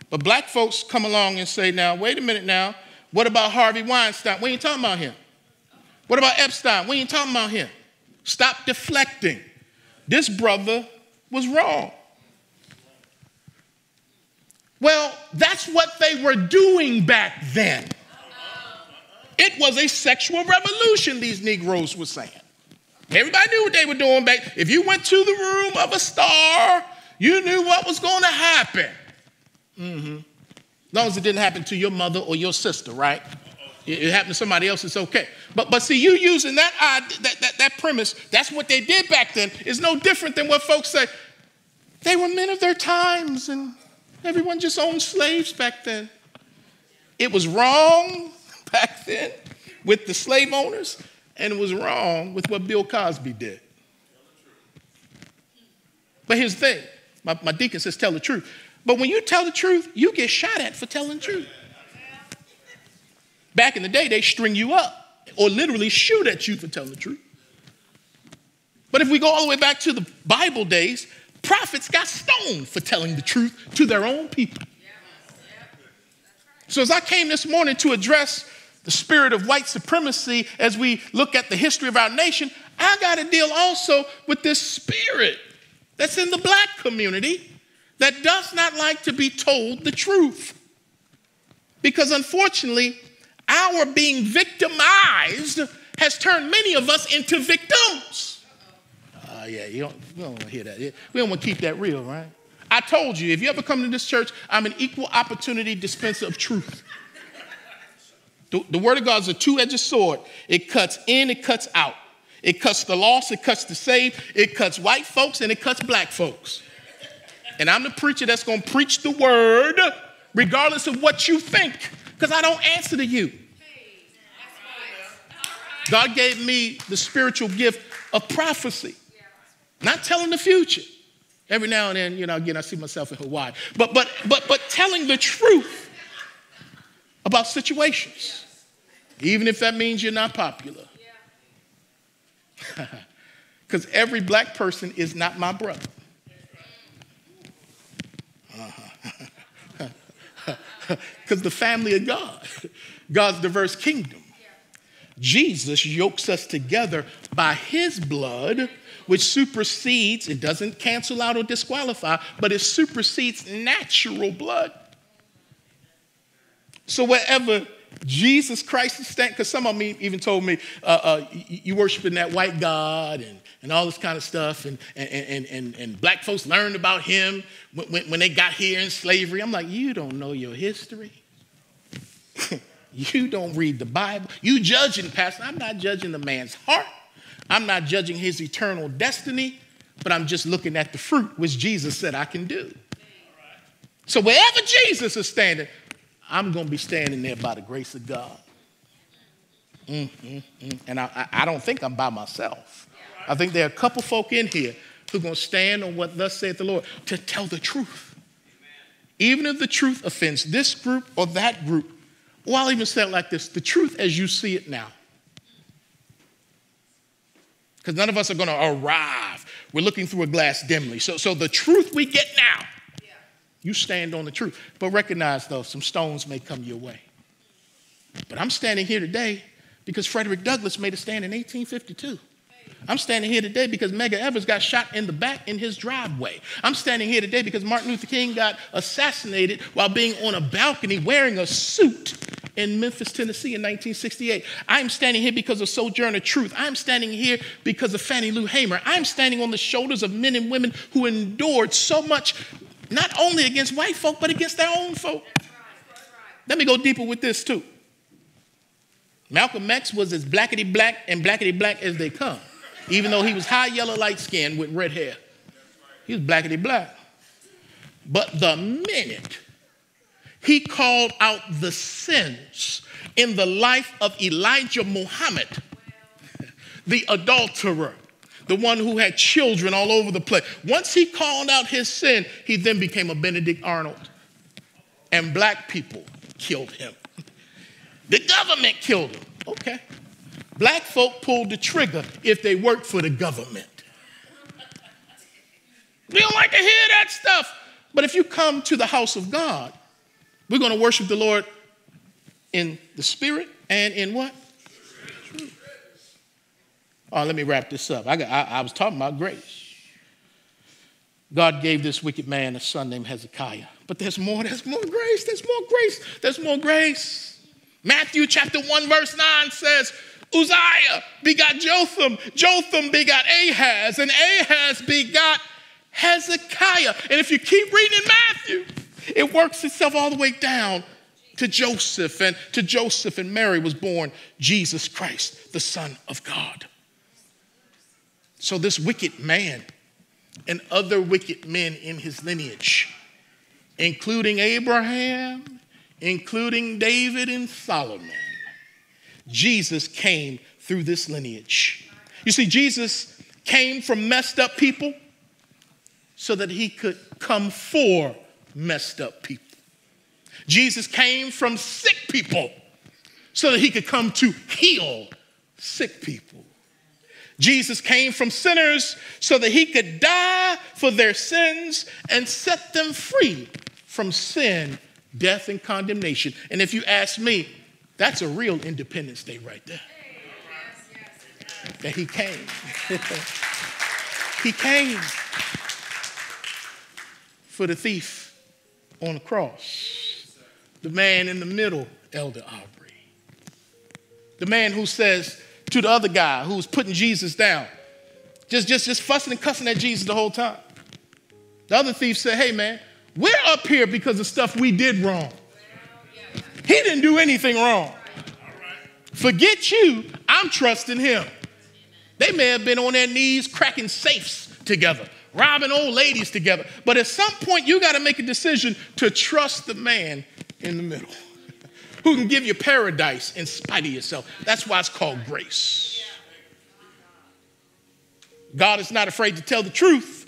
But black folks come along and say, now, wait a minute now, what about Harvey Weinstein? We ain't talking about him. What about Epstein? We ain't talking about him. Stop deflecting. This brother was wrong. Well, that's what they were doing back then. It was a sexual revolution, these Negroes were saying. Everybody knew what they were doing back. If you went to the room of a star, you knew what was going to happen. Mm-hmm. As long as it didn't happen to your mother or your sister, right? It, happened to somebody else, it's okay. But but see, you using that, uh, that, that, that premise, that's what they did back then, is no different than what folks say. They were men of their times and Everyone just owned slaves back then. It was wrong back then with the slave owners, and it was wrong with what Bill Cosby did. But here's the thing my, my deacon says, tell the truth. But when you tell the truth, you get shot at for telling the truth. Back in the day, they string you up or literally shoot at you for telling the truth. But if we go all the way back to the Bible days, prophets got stoned for telling the truth to their own people. So, as I came this morning to address the spirit of white supremacy as we look at the history of our nation, I got to deal also with this spirit that's in the black community that does not like to be told the truth. Because unfortunately, our being victimized has turned many of us into victims. Yeah, you don't, you don't want to hear that. We don't want to keep that real, right? I told you, if you ever come to this church, I'm an equal opportunity dispenser of truth. The, the Word of God is a two edged sword. It cuts in, it cuts out. It cuts the lost, it cuts the saved, it cuts white folks, and it cuts black folks. And I'm the preacher that's going to preach the word regardless of what you think, because I don't answer to you. God gave me the spiritual gift of prophecy, not telling the future. Every now and then, you know, again, I see myself in Hawaii, but but but but telling the truth about situations, even if that means you're not popular. Because every black person is not my brother. Uh-huh. Because the family of God, God's diverse kingdom. Jesus yokes us together by his blood, which supersedes, it doesn't cancel out or disqualify, but it supersedes natural blood. So wherever Jesus Christ is standing, because some of me even told me, uh, uh, you worshiping that white God and, and all this kind of stuff, and, and, and, and, black folks learned about him when, when they got here in slavery. I'm like, you don't know your history. you don't read the Bible. You judging, Pastor. I'm not judging the man's heart. I'm not judging his eternal destiny, but I'm just looking at the fruit, which Jesus said I can do. So wherever Jesus is standing, I'm going to be standing there by the grace of God. Mm, mm, mm. And I, I, don't think I'm by myself. I think there are a couple folk in here who are going to stand on what thus saith the Lord to tell the truth. Even if the truth offends this group or that group, or I'll even say it like this the truth as you see it now. Because none of us are going to arrive. We're looking through a glass dimly. So, so the truth we get now you stand on the truth. But recognize, though, some stones may come your way. But I'm standing here today because Frederick Douglass made a stand in 1852. I'm standing here today because Medgar Evers got shot in the back in his driveway. I'm standing here today because Martin Luther King got assassinated while being on a balcony wearing a suit in Memphis, Tennessee in 1968. I'm standing here because of Sojourner Truth. I'm standing here because of Fannie Lou Hamer. I'm standing on the shoulders of men and women who endured so much not only against white folk, but against their own folk. Let me go deeper with this too. Malcolm X was as blackety black and blackety black as they come, even though he was high yellow, light skinned with red hair. He was blackety black. But the minute he called out the sins in the life of Elijah Muhammad, the adulterer, the one who had children all over the place. Once he called out his sin, he then became a Benedict Arnold. And black people killed him. The government killed him. Okay. Black folk pulled the trigger if they worked for the government. We don't like to hear that stuff. But if you come to the house of God, we're going to worship the Lord in the spirit and in what? Oh, let me wrap this up. I, got, I, I was talking about grace. God gave this wicked man a son named Hezekiah. But there's more, there's more grace, there's more grace, there's more grace. Matthew chapter 1, verse 9 says, Uzziah begot Jotham, Jotham begot Ahaz, and Ahaz begot Hezekiah. And if you keep reading in Matthew, it works itself all the way down to Joseph, and to Joseph and Mary was born Jesus Christ, the Son of God. So, this wicked man and other wicked men in his lineage including Abraham, including David and Solomon. Jesus came through this lineage. You see, Jesus came from messed up people so that he could come for messed up people. Jesus came from sick people so that he could come to heal sick people. Jesus came from sinners so that he could die for their sins and set them free from sin, death, and condemnation. And if you ask me, that's a real Independence Day right there. That he came. he came for the thief on the cross, the man in the middle, Elder Aubrey. The man who says to the other guy who's putting Jesus down, just, just, just fussing and cussing at Jesus the whole time. The other thief said, Hey, man, we're up here because of stuff we did wrong. He didn't do anything wrong. Forget you, I'm trusting him. They may have been on their knees cracking safes together, robbing old ladies together. But at some point, you got to make a decision to trust the man in the middle who can give you paradise in spite of yourself. That's why it's called grace. God is not afraid to tell the truth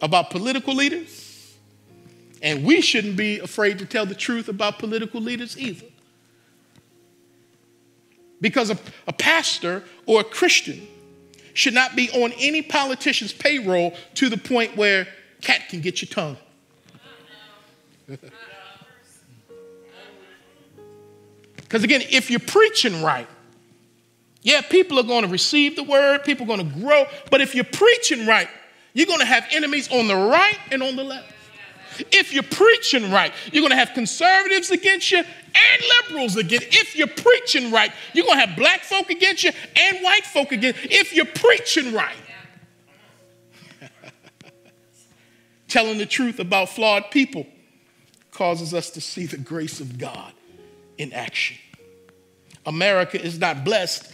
about political leaders, and we shouldn't be afraid to tell the truth about political leaders either. Because a, a pastor or a Christian should not be on any politician's payroll to the point where cat can get your tongue. Because again, if you're preaching right, yeah, people are going to receive the word, people are going to grow, but if you're preaching right, you're going to have enemies on the right and on the left. If you're preaching right, you're going to have conservatives against you and liberals against. If you're preaching right, you're going to have black folk against you and white folk against. If you're preaching right, telling the truth about flawed people causes us to see the grace of God in action. America is not blessed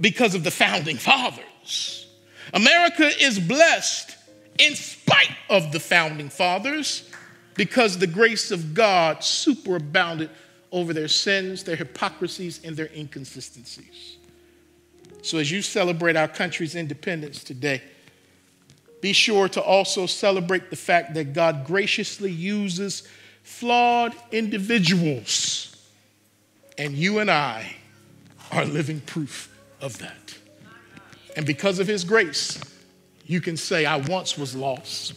because of the founding fathers. America is blessed in spite of the founding fathers because the grace of God superabounded over their sins, their hypocrisies, and their inconsistencies. So, as you celebrate our country's independence today, be sure to also celebrate the fact that God graciously uses flawed individuals and you and I are living proof of that. And because of his grace, you can say, I once was lost,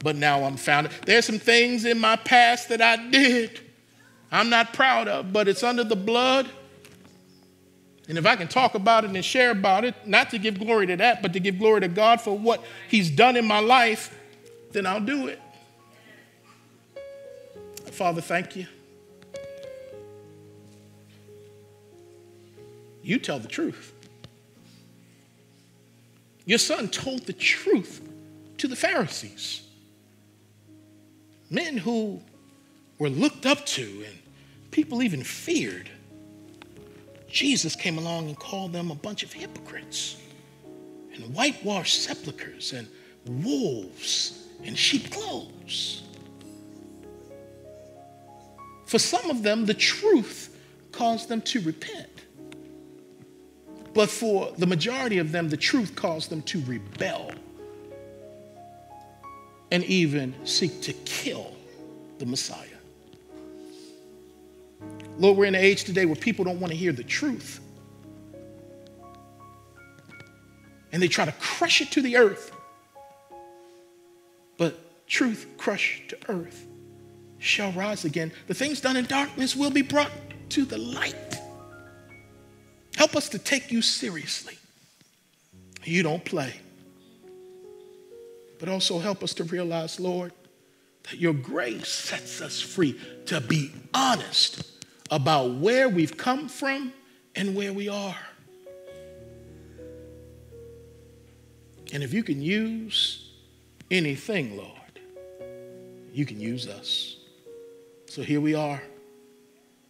but now I'm found. There's some things in my past that I did I'm not proud of, but it's under the blood. And if I can talk about it and share about it, not to give glory to that, but to give glory to God for what He's done in my life, then I'll do it. Father, thank you. You tell the truth. Your son told the truth to the Pharisees, men who were looked up to and people even feared. Jesus came along and called them a bunch of hypocrites and whitewashed sepulchres and wolves in sheep clothes. For some of them, the truth caused them to repent. But for the majority of them, the truth caused them to rebel and even seek to kill the Messiah. Lord, we're in an age today where people don't want to hear the truth. And they try to crush it to the earth. But truth crushed to earth shall rise again. The things done in darkness will be brought to the light. Help us to take you seriously. You don't play. But also help us to realize, Lord, that your grace sets us free to be honest about where we've come from and where we are. And if you can use anything, Lord, you can use us. So here we are.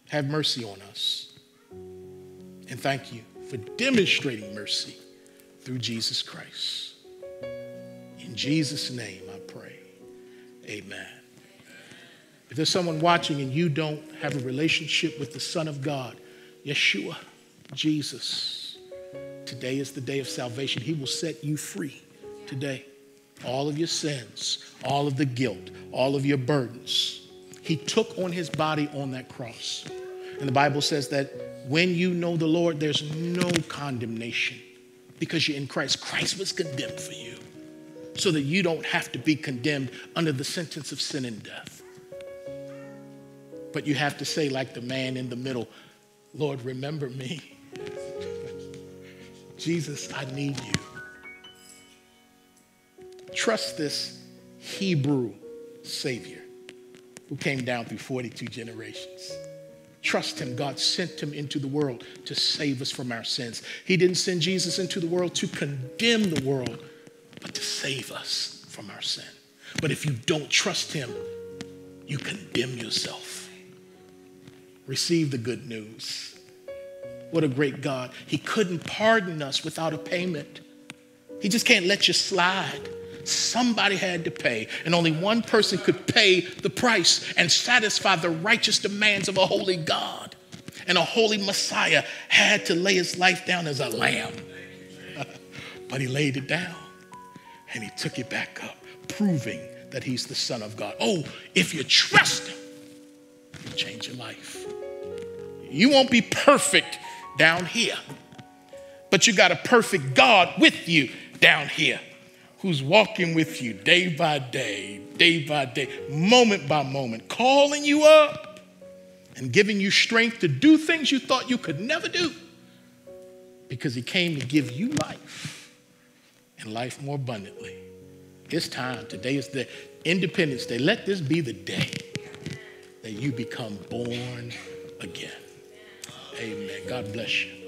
Have mercy on us. And thank you for demonstrating mercy through Jesus Christ. In Jesus' name I pray. Amen. If there's someone watching and you don't have a relationship with the Son of God, Yeshua, Jesus, today is the day of salvation. He will set you free today. All of your sins, all of the guilt, all of your burdens. He took on his body on that cross. And the Bible says that when you know the Lord, there's no condemnation because you're in Christ. Christ was condemned for you so that you don't have to be condemned under the sentence of sin and death. But you have to say, like the man in the middle, Lord, remember me. Jesus, I need you. Trust this Hebrew Savior who came down through 42 generations. Trust him. God sent him into the world to save us from our sins. He didn't send Jesus into the world to condemn the world, but to save us from our sin. But if you don't trust him, you condemn yourself. Receive the good news. What a great God. He couldn't pardon us without a payment. He just can't let you slide. Somebody had to pay, and only one person could pay the price and satisfy the righteous demands of a holy God. And a holy Messiah had to lay his life down as a lamb. but he laid it down and he took it back up, proving that he's the Son of God. Oh, if you trust him, he'll change your life. You won't be perfect down here, but you got a perfect God with you down here who's walking with you day by day, day by day, moment by moment, calling you up and giving you strength to do things you thought you could never do because he came to give you life and life more abundantly. It's time. Today is the Independence Day. Let this be the day that you become born again. Amen. God bless you.